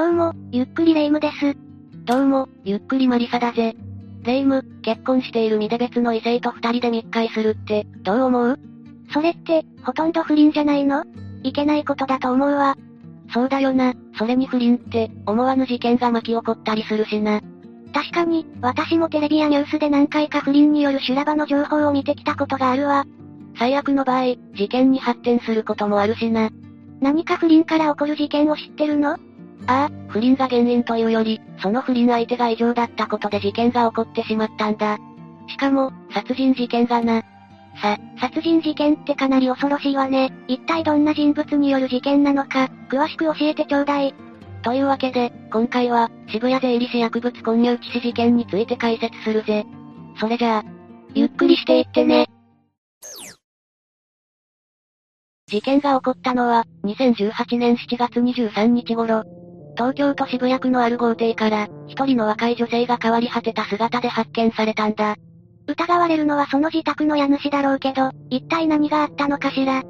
どうも、ゆっくりレ夢ムです。どうも、ゆっくりマリサだぜ。レ夢ム、結婚している身で別の異性と二人で密会するって、どう思う？それって、ほとんど不倫じゃないの？いけないことだと思うわ。そうだよな、それに不倫って、思わぬ事件が巻き起こったりするしな。確かに、私もテレビやニュースで何回か不倫による修羅場の情報を見てきたことがあるわ。最悪の場合、事件に発展することもあるしな。何か不倫から起こる事件を知ってるの？ああ、不倫が原因というより、その不倫相手が異常だったことで事件が起こってしまったんだ。しかも、殺人事件がな。さ、殺人事件ってかなり恐ろしいわね。一体どんな人物による事件なのか、詳しく教えてちょうだい。というわけで、今回は、渋谷税理士薬物混入致死事件について解説するぜ。それじゃあ、ゆっくりしていってね。事件が起こったのは、2018年7月23日頃、東京都渋谷区のある豪邸から、一人の若い女性が変わり果てた姿で発見されたんだ。疑われるのはその自宅の家主だろうけど、一体何があったのかしら。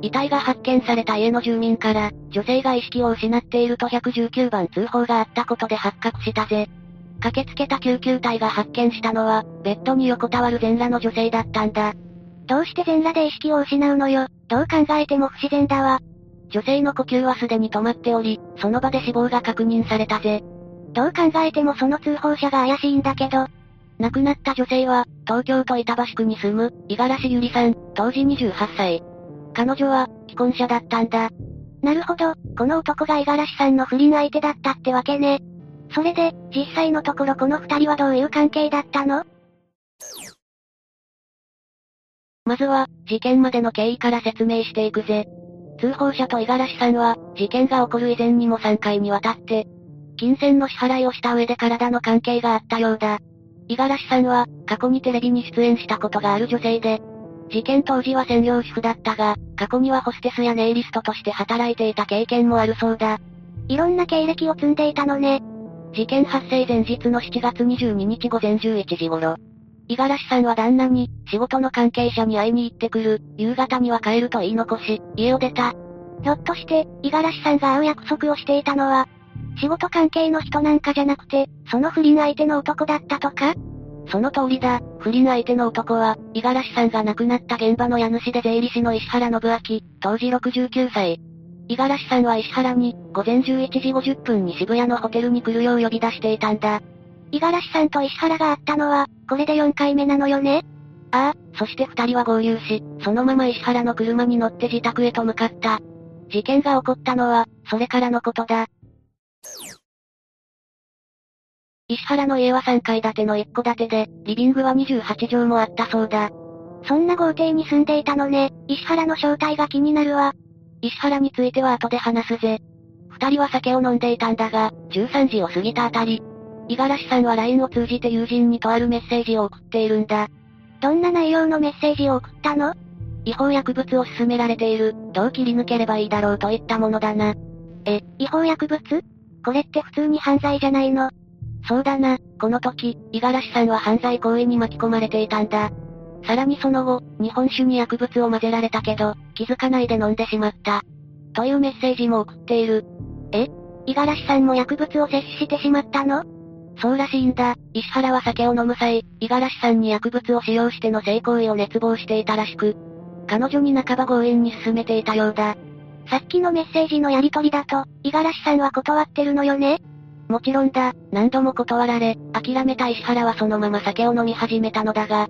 遺体が発見された家の住民から、女性が意識を失っていると119番通報があったことで発覚したぜ。駆けつけた救急隊が発見したのは、ベッドに横たわる全裸の女性だったんだ。どうして全裸で意識を失うのよ。どう考えても不自然だわ。女性の呼吸はすでに止まっており、その場で死亡が確認されたぜ。どう考えてもその通報者が怪しいんだけど。亡くなった女性は、東京都板橋区に住む、五十嵐ゆりさん、当時28歳。彼女は、既婚者だったんだ。なるほど、この男が五十嵐さんの不倫相手だったってわけね。それで、実際のところこの二人はどういう関係だったの？まずは、事件までの経緯から説明していくぜ。通報者と五十嵐さんは、事件が起こる以前にも3回にわたって、金銭の支払いをした上で体の関係があったようだ。五十嵐さんは、過去にテレビに出演したことがある女性で、事件当時は専業主婦だったが、過去にはホステスやネイリストとして働いていた経験もあるそうだ。いろんな経歴を積んでいたのね。事件発生前日の7月22日午前11時頃、五十嵐さんは旦那に、仕事の関係者に会いに行ってくる、夕方には帰ると言い残し、家を出た。ひょっとして、五十嵐さんが会う約束をしていたのは、仕事関係の人なんかじゃなくて、その不倫相手の男だったとか？その通りだ、不倫相手の男は、五十嵐さんが亡くなった現場の家主で税理士の石原信明、当時69歳。五十嵐さんは石原に、午前11時50分に渋谷のホテルに来るよう呼び出していたんだ。五十嵐さんと石原が会ったのは、これで4回目なのよね？ああ、そして二人は合流し、そのまま石原の車に乗って自宅へと向かった。事件が起こったのは、それからのことだ。石原の家は3階建ての一戸建てで、リビングは28畳もあったそうだ。そんな豪邸に住んでいたのね。石原の正体が気になるわ。石原については後で話すぜ。二人は酒を飲んでいたんだが、13時を過ぎたあたり、五十嵐さんは LINE を通じて友人にとあるメッセージを送っているんだ。どんな内容のメッセージを送ったの？違法薬物を勧められている、どう切り抜ければいいだろうといったものだな。え、違法薬物？これって普通に犯罪じゃないの？そうだな、この時、五十嵐さんは犯罪行為に巻き込まれていたんだ。さらにその後、日本酒に薬物を混ぜられたけど、気づかないで飲んでしまった。というメッセージも送っている。え五十嵐さんも薬物を摂取してしまったの？そうらしいんだ。石原は酒を飲む際、五十嵐さんに薬物を使用しての性行為を熱望していたらしく、彼女に半ば強引に進めていたようだ。さっきのメッセージのやり取りだと、五十嵐さんは断ってるのよね？もちろんだ、何度も断られ、諦めた石原はそのまま酒を飲み始めたのだが、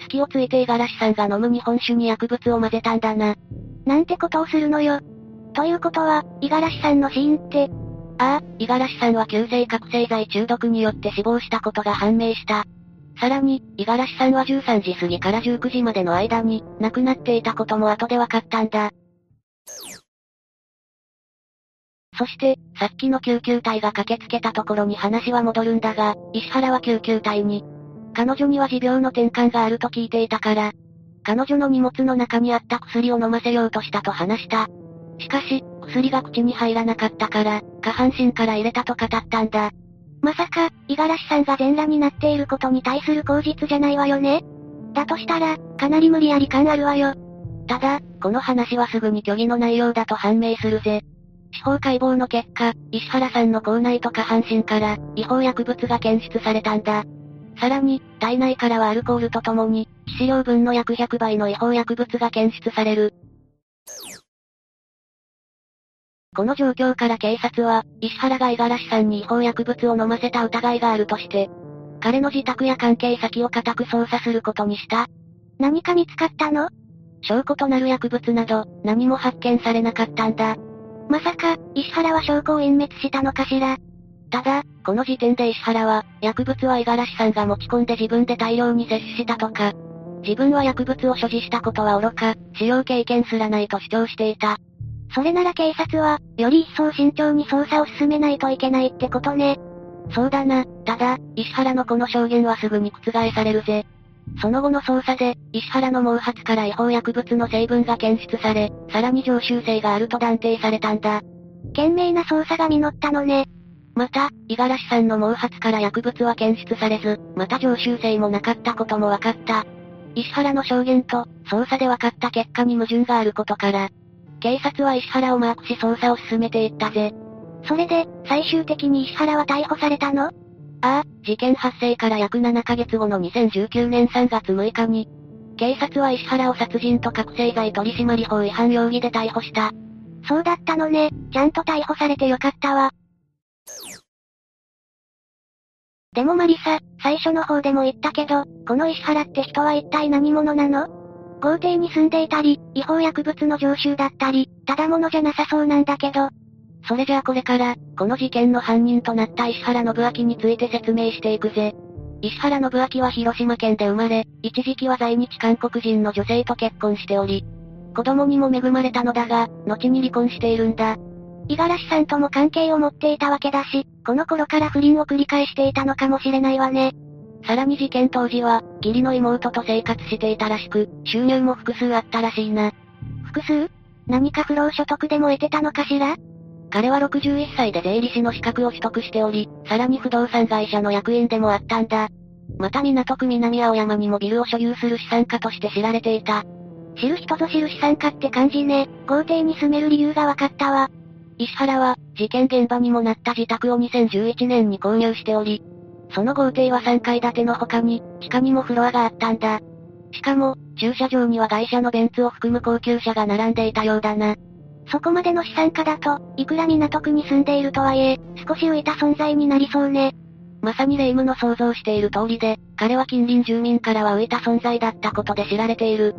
隙をついて五十嵐さんが飲む日本酒に薬物を混ぜたんだな。なんてことをするのよ。ということは、五十嵐さんの死因って、ああ、五十嵐さんは急性覚醒剤中毒によって死亡したことが判明した。さらに、五十嵐さんは13時過ぎから19時までの間に、亡くなっていたことも後で分かったんだ。そして、さっきの救急隊が駆けつけたところに話は戻るんだが、石原は救急隊に、彼女には持病の転換があると聞いていたから、彼女の荷物の中にあった薬を飲ませようとしたと話した。しかし、薬が口に入らなかったから、下半身から入れたと語ったんだ。まさか、五十嵐さんが全裸になっていることに対する口実じゃないわよね？だとしたら、かなり無理やり感あるわよ。ただ、この話はすぐに虚偽の内容だと判明するぜ。司法解剖の結果、石原さんの口内と下半身から、違法薬物が検出されたんだ。さらに、体内からはアルコールとともに、致死量分の約100倍の違法薬物が検出される。この状況から警察は、石原が五十嵐さんに違法薬物を飲ませた疑いがあるとして、彼の自宅や関係先を固く捜査することにした。何か見つかったの？証拠となる薬物など、何も発見されなかったんだ。まさか、石原は証拠を隠滅したのかしら？ただ、この時点で石原は、薬物は五十嵐さんが持ち込んで自分で大量に摂取したとか、自分は薬物を所持したことは愚か、使用経験すらないと主張していた。それなら警察は、より一層慎重に捜査を進めないといけないってことね。そうだな、ただ、石原のこの証言はすぐに覆されるぜ。その後の捜査で、石原の毛髪から違法薬物の成分が検出され、さらに常習性があると断定されたんだ。懸命な捜査が実ったのね。また、五十嵐さんの毛髪から薬物は検出されず、また常習性もなかったことも分かった。石原の証言と、捜査で分かった結果に矛盾があることから、警察は石原をマークし捜査を進めていったぜ。それで、最終的に石原は逮捕されたの？ああ、事件発生から約7ヶ月後の2019年3月6日に、警察は石原を殺人と覚醒剤取締法違反容疑で逮捕した。そうだったのね、ちゃんと逮捕されてよかったわ。でもマリサ、最初の方でも言ったけど、この石原って人は一体何者なの？豪邸に住んでいたり、違法薬物の常習だったり、ただものじゃなさそうなんだけど。それじゃあこれから、この事件の犯人となった石原信明について説明していくぜ。石原信明は広島県で生まれ、一時期は在日韓国人の女性と結婚しており、子供にも恵まれたのだが、後に離婚しているんだ。五十嵐さんとも関係を持っていたわけだし、この頃から不倫を繰り返していたのかもしれないわね。さらに事件当時は、義理の妹と生活していたらしく、収入も複数あったらしいな。複数？何か不労所得でも得てたのかしら？彼は61歳で税理士の資格を取得しており、さらに不動産会社の役員でもあったんだ。また港区南青山にもビルを所有する資産家として知られていた。知る人ぞ知る資産家って感じね。豪邸に住める理由が分かったわ。石原は、事件現場にもなった自宅を2011年に購入しており、その豪邸は3階建ての他に、地下にもフロアがあったんだ。しかも、駐車場には外車のベンツを含む高級車が並んでいたようだな。そこまでの資産家だと、いくら港区に住んでいるとはいえ、少し浮いた存在になりそうね。まさに霊夢の想像している通りで、彼は近隣住民からは浮いた存在だったことで知られている。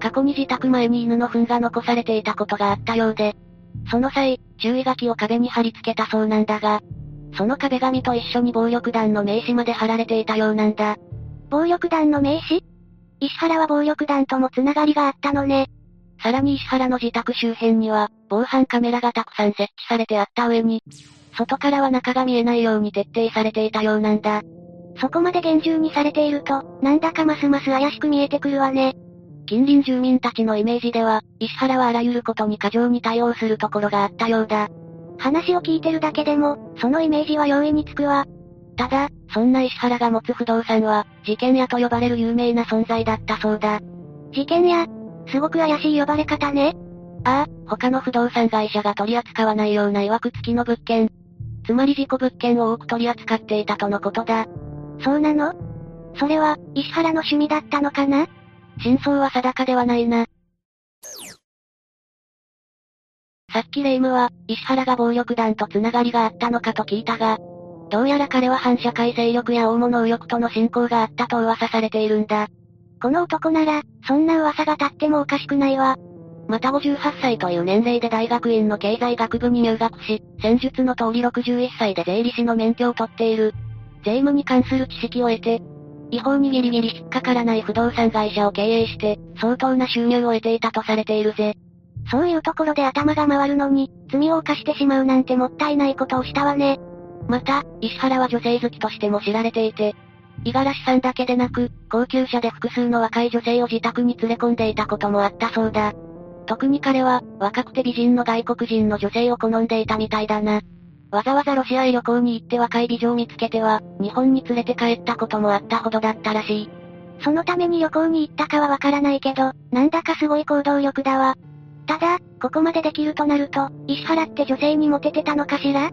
過去に自宅前に犬の糞が残されていたことがあったようで、その際、注意書きを壁に貼り付けたそうなんだが、その壁紙と一緒に暴力団の名刺まで貼られていたようなんだ。暴力団の名刺？石原は暴力団ともつながりがあったのね。さらに石原の自宅周辺には、防犯カメラがたくさん設置されてあった上に、外からは中が見えないように徹底されていたようなんだ。そこまで厳重にされていると、なんだかますます怪しく見えてくるわね。近隣住民たちのイメージでは、石原はあらゆることに過剰に対応するところがあったようだ。話を聞いてるだけでも、そのイメージは容易につくわ。ただ、そんな石原が持つ不動産は、事件屋と呼ばれる有名な存在だったそうだ。事件屋？すごく怪しい呼ばれ方ね。ああ、他の不動産会社が取り扱わないような曰く付きの物件。つまり事故物件を多く取り扱っていたとのことだ。そうなの？それは、石原の趣味だったのかな？真相は定かではないな。さっきレイムは、石原が暴力団と繋がりがあったのかと聞いたが、どうやら彼は反社会勢力や大物右翼との信仰があったと噂されているんだ。この男なら、そんな噂が立ってもおかしくないわ。また58歳という年齢で大学院の経済学部に入学し、戦術の通り61歳で税理士の免許を取っている。税務に関する知識を得て、違法にギリギリ引っかからない不動産会社を経営して、相当な収入を得ていたとされているぜ。そういうところで頭が回るのに、罪を犯してしまうなんてもったいないことをしたわね。また、石原は女性好きとしても知られていて、五十嵐さんだけでなく、高級車で複数の若い女性を自宅に連れ込んでいたこともあったそうだ。特に彼は、若くて美人の外国人の女性を好んでいたみたいだな。わざわざロシアへ旅行に行って若い美女を見つけては、日本に連れて帰ったこともあったほどだったらしい。そのために旅行に行ったかはわからないけど、なんだかすごい行動力だわ。ただ、ここまでできるとなると、石原って女性にモテてたのかしら？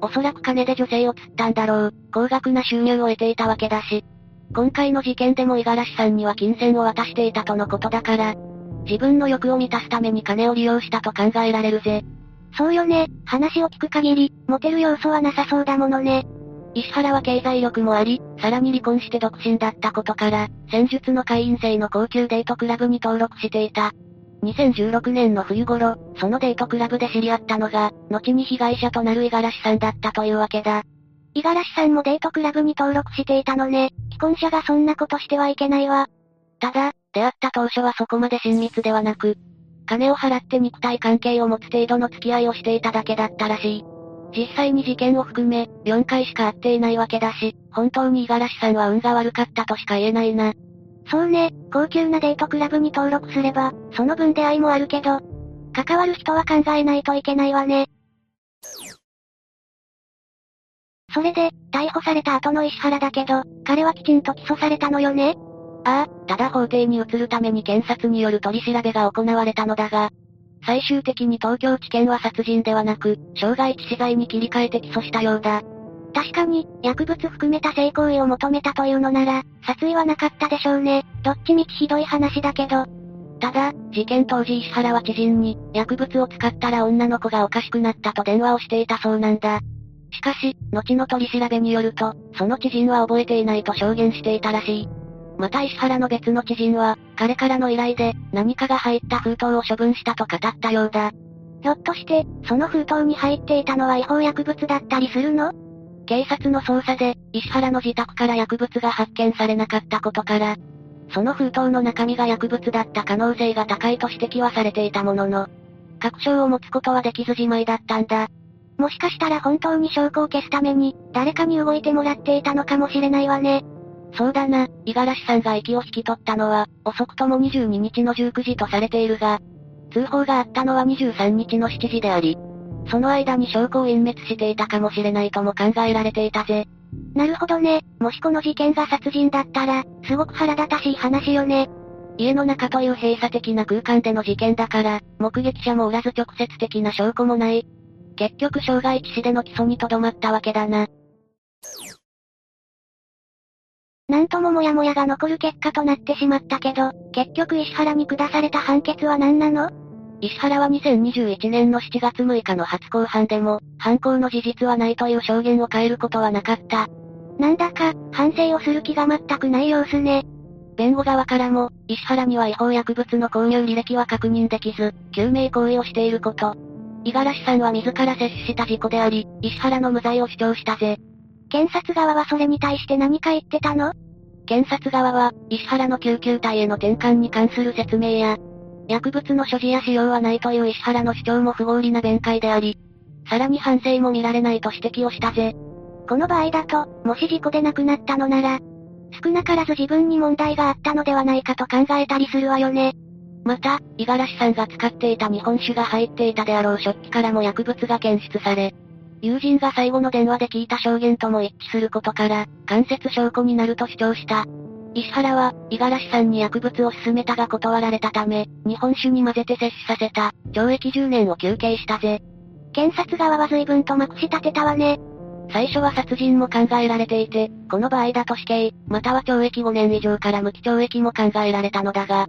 おそらく金で女性を釣ったんだろう。高額な収入を得ていたわけだし。今回の事件でも五十嵐さんには金銭を渡していたとのことだから、自分の欲を満たすために金を利用したと考えられるぜ。そうよね、話を聞く限り、モテる要素はなさそうだものね。石原は経済力もあり、さらに離婚して独身だったことから、戦術の会員制の高級デートクラブに登録していた。2016年の冬頃、そのデートクラブで知り合ったのが、後に被害者となる五十嵐さんだったというわけだ。五十嵐さんもデートクラブに登録していたのね。既婚者がそんなことしてはいけないわ。ただ、出会った当初はそこまで親密ではなく、金を払って肉体関係を持つ程度の付き合いをしていただけだったらしい。実際に事件を含め、4回しか会っていないわけだし、本当に五十嵐さんは運が悪かったとしか言えないな。そうね、高級なデートクラブに登録すれば、その分出会いもあるけど、関わる人は考えないといけないわね。それで、逮捕された後の石原だけど、彼はきちんと起訴されたのよねああ、ただ法廷に移るために検察による取り調べが行われたのだが、最終的に東京地検は殺人ではなく、傷害致死罪に切り替えて起訴したようだ。確かに、薬物含めた性行為を求めたというのなら、殺意はなかったでしょうね。どっちみちひどい話だけど。ただ、事件当時石原は知人に、薬物を使ったら女の子がおかしくなったと電話をしていたそうなんだ。しかし、後の取り調べによると、その知人は覚えていないと証言していたらしい。また石原の別の知人は、彼からの依頼で、何かが入った封筒を処分したと語ったようだ。ひょっとして、その封筒に入っていたのは違法薬物だったりするの？警察の捜査で、石原の自宅から薬物が発見されなかったことから、その封筒の中身が薬物だった可能性が高いと指摘はされていたものの、確証を持つことはできずじまいだったんだ。もしかしたら本当に証拠を消すために、誰かに動いてもらっていたのかもしれないわね。そうだな、五十嵐さんが息を引き取ったのは、遅くとも22日の19時とされているが、通報があったのは23日の7時であり、その間に証拠を隠滅していたかもしれないとも考えられていたぜ。なるほどね。もしこの事件が殺人だったら、すごく腹立たしい話よね。家の中という閉鎖的な空間での事件だから、目撃者もおらず直接的な証拠もない。結局傷害致死での起訴にとどまったわけだな。なんとももやもやが残る結果となってしまったけど、結局石原に下された判決は何なの石原は2021年の7月6日の初公判でも、犯行の事実はないという証言を変えることはなかった。なんだか、反省をする気が全くない様子ね。弁護側からも、石原には違法薬物の購入履歴は確認できず、救命行為をしていること。五十嵐さんは自ら接した事故であり、石原の無罪を主張したぜ。検察側はそれに対して何か言ってたの？検察側は、石原の救急隊への転換に関する説明や、薬物の所持や使用はないという石原の主張も不合理な弁解であり、さらに反省も見られないと指摘をしたぜ。この場合だと、もし事故で亡くなったのなら、少なからず自分に問題があったのではないかと考えたりするわよね。また、五十嵐さんが使っていた日本酒が入っていたであろう食器からも薬物が検出され、友人が最後の電話で聞いた証言とも一致することから、間接証拠になると主張した。石原は、五十嵐さんに薬物を勧めたが断られたため、日本酒に混ぜて摂取させた、懲役10年を求刑したぜ。検察側は随分とまくし立てたわね。最初は殺人も考えられていて、この場合だと死刑、または懲役5年以上から無期懲役も考えられたのだが、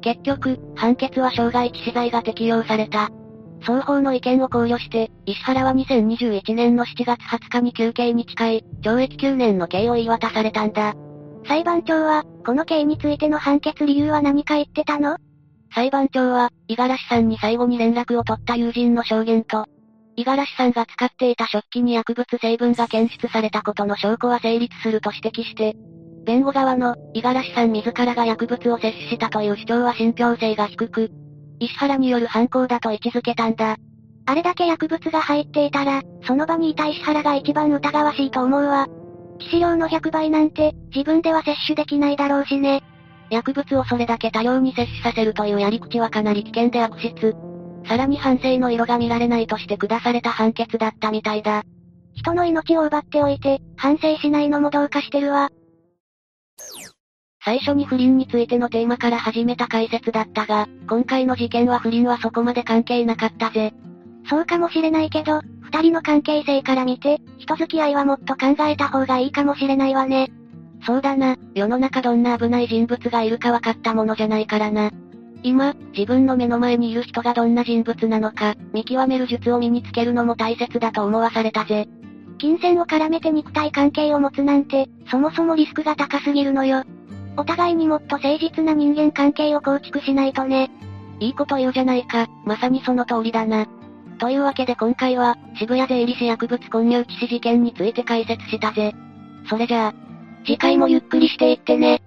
結局、判決は傷害致死罪が適用された。双方の意見を考慮して、石原は2021年の7月20日に休刑に近い、懲役9年の刑を言い渡されたんだ。裁判長は、この刑についての判決理由は何か言ってたの？裁判長は、五十嵐さんに最後に連絡を取った友人の証言と、五十嵐さんが使っていた食器に薬物成分が検出されたことの証拠は成立すると指摘して、弁護側の、五十嵐さん自らが薬物を摂取したという主張は信憑性が低く、石原による犯行だと位置づけたんだ。あれだけ薬物が入っていたら、その場にいた石原が一番疑わしいと思うわ。致死量の100倍なんて、自分では摂取できないだろうしね。薬物をそれだけ多量に摂取させるというやり口はかなり危険で悪質。さらに反省の色が見られないとして下された判決だったみたいだ。人の命を奪っておいて、反省しないのもどうかしてるわ。最初に不倫についてのテーマから始めた解説だったが、今回の事件は不倫はそこまで関係なかったぜ。そうかもしれないけど、二人の関係性から見て、人付き合いはもっと考えた方がいいかもしれないわね。そうだな、世の中どんな危ない人物がいるか分かったものじゃないからな。今、自分の目の前にいる人がどんな人物なのか、見極める術を身につけるのも大切だと思わされたぜ。金銭を絡めて肉体関係を持つなんて、そもそもリスクが高すぎるのよ。お互いにもっと誠実な人間関係を構築しないとね。いいこと言うじゃないか、まさにその通りだな。というわけで今回は、渋谷税理士薬物混入致死事件について解説したぜ。それじゃあ、次回もゆっくりしていってね。